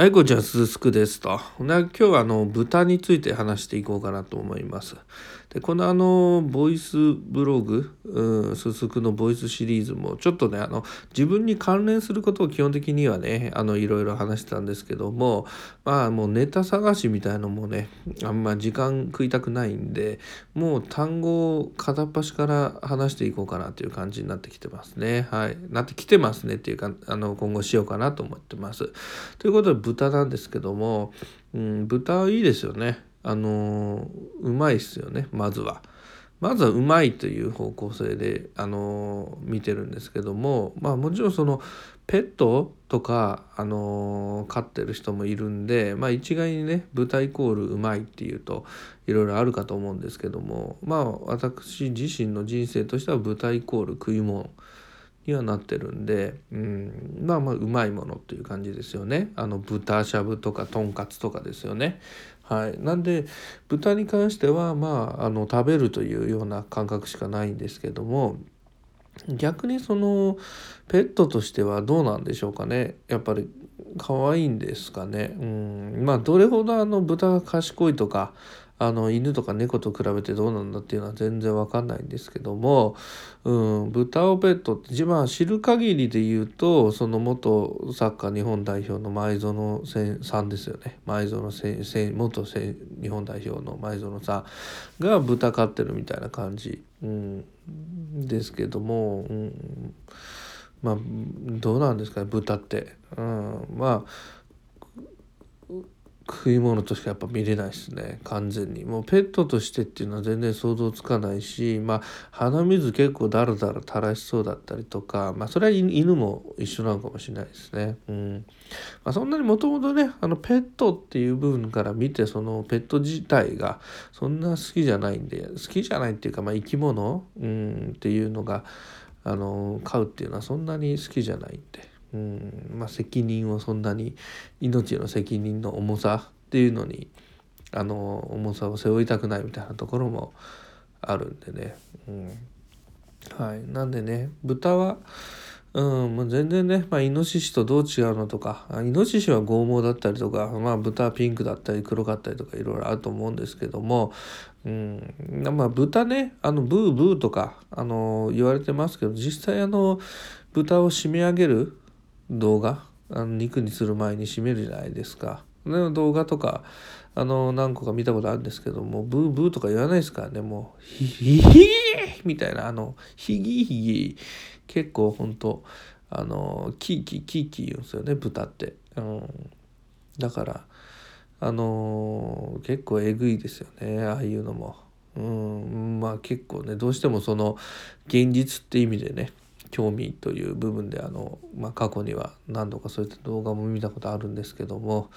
はい、こんにちは、すすくですと。今日はあの豚について話していこうかなと思います。で、このあの、ボイスブログ、すすくのボイスシリーズも、ちょっとね、あの、自分に関連することを基本的にはね、あの、いろいろ話してたんですけども、まあ、もうネタ探しみたいのもね、あんま時間食いたくないんで、もう単語を片っ端から話していこうかなという感じになってきてますね。はい。なってきてますねっていうか、あの、今後しようかなと思ってます。ということで、豚なんですけども、うん、豚いいですよね。あのうまいっすよねまずは。まずはうまいという方向性で、あの見てるんですけどもまあもちろんそのペットとか、あの飼ってる人もいるんで、まあ、一概にね豚イコールうまいっていうといろいろあるかと思うんですけどもまあ私自身の人生としては豚イコール食い物にはなってるんで、うん、まあまあうまいものっていう感じですよね。あの豚しゃぶとかとんかつとかですよね。はい、なんで豚に関してはまああの食べるというような感覚しかないんですけども逆にそのペットとしてはどうなんでしょうかね。やっぱり可愛いんですかね。うん。まあどれほどあの豚が賢いとかあの犬とか猫と比べてどうなんだっていうのは全然わかんないんですけども、うん、豚をペットって自分は知る限りで言うとその元サッカー日本代表の前園さんですよね前園元日本代表の前園さんが豚飼ってるみたいな感じ、うん、ですけども、うん、まあどうなんですかね豚って。うん、まあ食い物としかやっぱ見れないですね。完全に。もうペットとしてっていうのは全然想像つかないしまあ鼻水結構だらだら垂らしそうだったりとかまあそれは犬も一緒なのかもしれないですね。うん。まあ、そんなにもともとねあのペットっていう部分から見てそのペット自体がそんな好きじゃないんで好きじゃないっていうかまあ生き物？うんっていうのがあの飼うっていうのはそんなに好きじゃないんで。うん。まあ、責任をそんなに命の責任の重さっていうのにあの重さを背負いたくないみたいなところもあるんでね、うん。はい、なんでね豚は、うん、もう全然ね、まあ、イノシシとどう違うのとかイノシシは剛毛だったりとか、まあ、豚はピンクだったり黒かったりとかいろいろあると思うんですけども、うん。まあ、豚ねあのブーブーとかあの言われてますけど実際あの豚を締め上げる動画？あの肉にする前に締めるじゃないですか。の動画とかあの何個か見たことあるんですけどもブーブーとか言わないですからね。もうヒヒヒみたいな。あのヒギヒギ結構ほんとあのキーキーキーキー言うんですよね。豚って、うん、だからあの結構えぐいですよね。ああいうのも。うん。まあ結構ねどうしてもその現実って意味でね。興味という部分であの、まあ、過去には何度かそういった動画も見たことあるんですけども、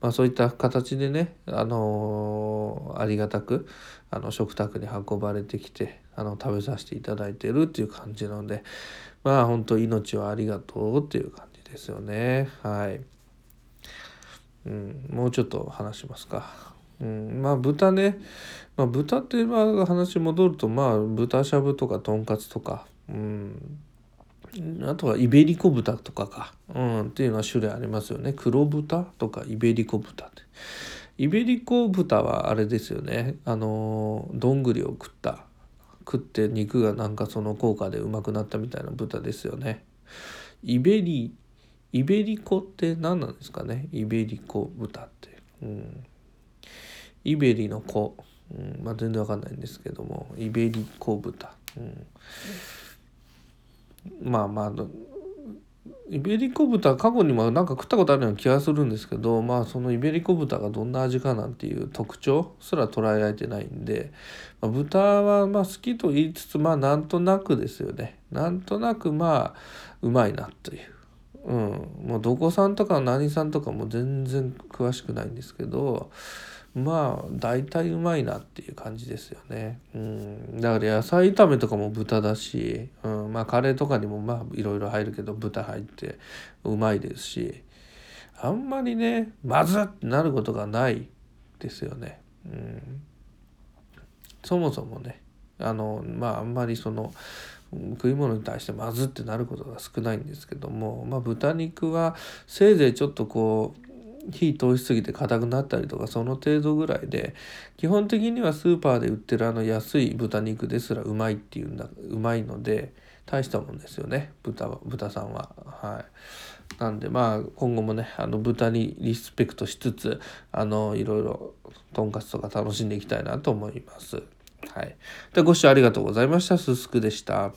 まあ、そういった形でね、あのありがたくあの食卓に運ばれてきてあの食べさせていただいてるっていう感じなのでまあ本当命はありがとうっていう感じですよねはい、うん、もうちょっと話しますか。うん、まあ豚ね、まあ、豚ってまあ話戻るとまあ豚しゃぶとかとんかつとか、うん、あとはイベリコ豚とかか、うん、っていうのは種類ありますよね。黒豚とかイベリコ豚って。イベリコ豚はあれですよね。あのどんぐりを食った。食って肉がなんかその効果でうまくなったみたいな豚ですよね。イベリイベリコって何なんですかね？イベリコ豚って、うん、イベリの子、うん。まあ、全然わかんないんですけども。イベリコ豚、うん。まあまあイベリコ豚過去にもなんか食ったことあるような気がするんですけどまあそのイベリコ豚がどんな味かなんていう特徴すら捉えられてないんで、まあ、豚はまあ好きと言いつつまあなんとなくですよねなんとなくまあうまいなという。うん、もうどこさんとか何さんとかも全然詳しくないんですけどまあ大体うまいなっていう感じですよね。うん、だから野菜炒めとかも豚だし、うん、まあカレーとかにもまあいろいろ入るけど豚入ってうまいですしあんまりねまずってなることがないですよね。うん、そもそもねあのまああんまりその食い物に対してまずってなることが少ないんですけども、まあ、豚肉はせいぜいちょっとこう火通しすぎて硬くなったりとかその程度ぐらいで基本的にはスーパーで売ってるあの安い豚肉ですらうまいっていうんだうまいので大したもんですよね豚豚さんは。はい、なんでまあ今後もねあの豚にリスペクトしつつあのいろいろとんかつとか楽しんでいきたいなと思います。はい、でご視聴ありがとうございました。すすくでした。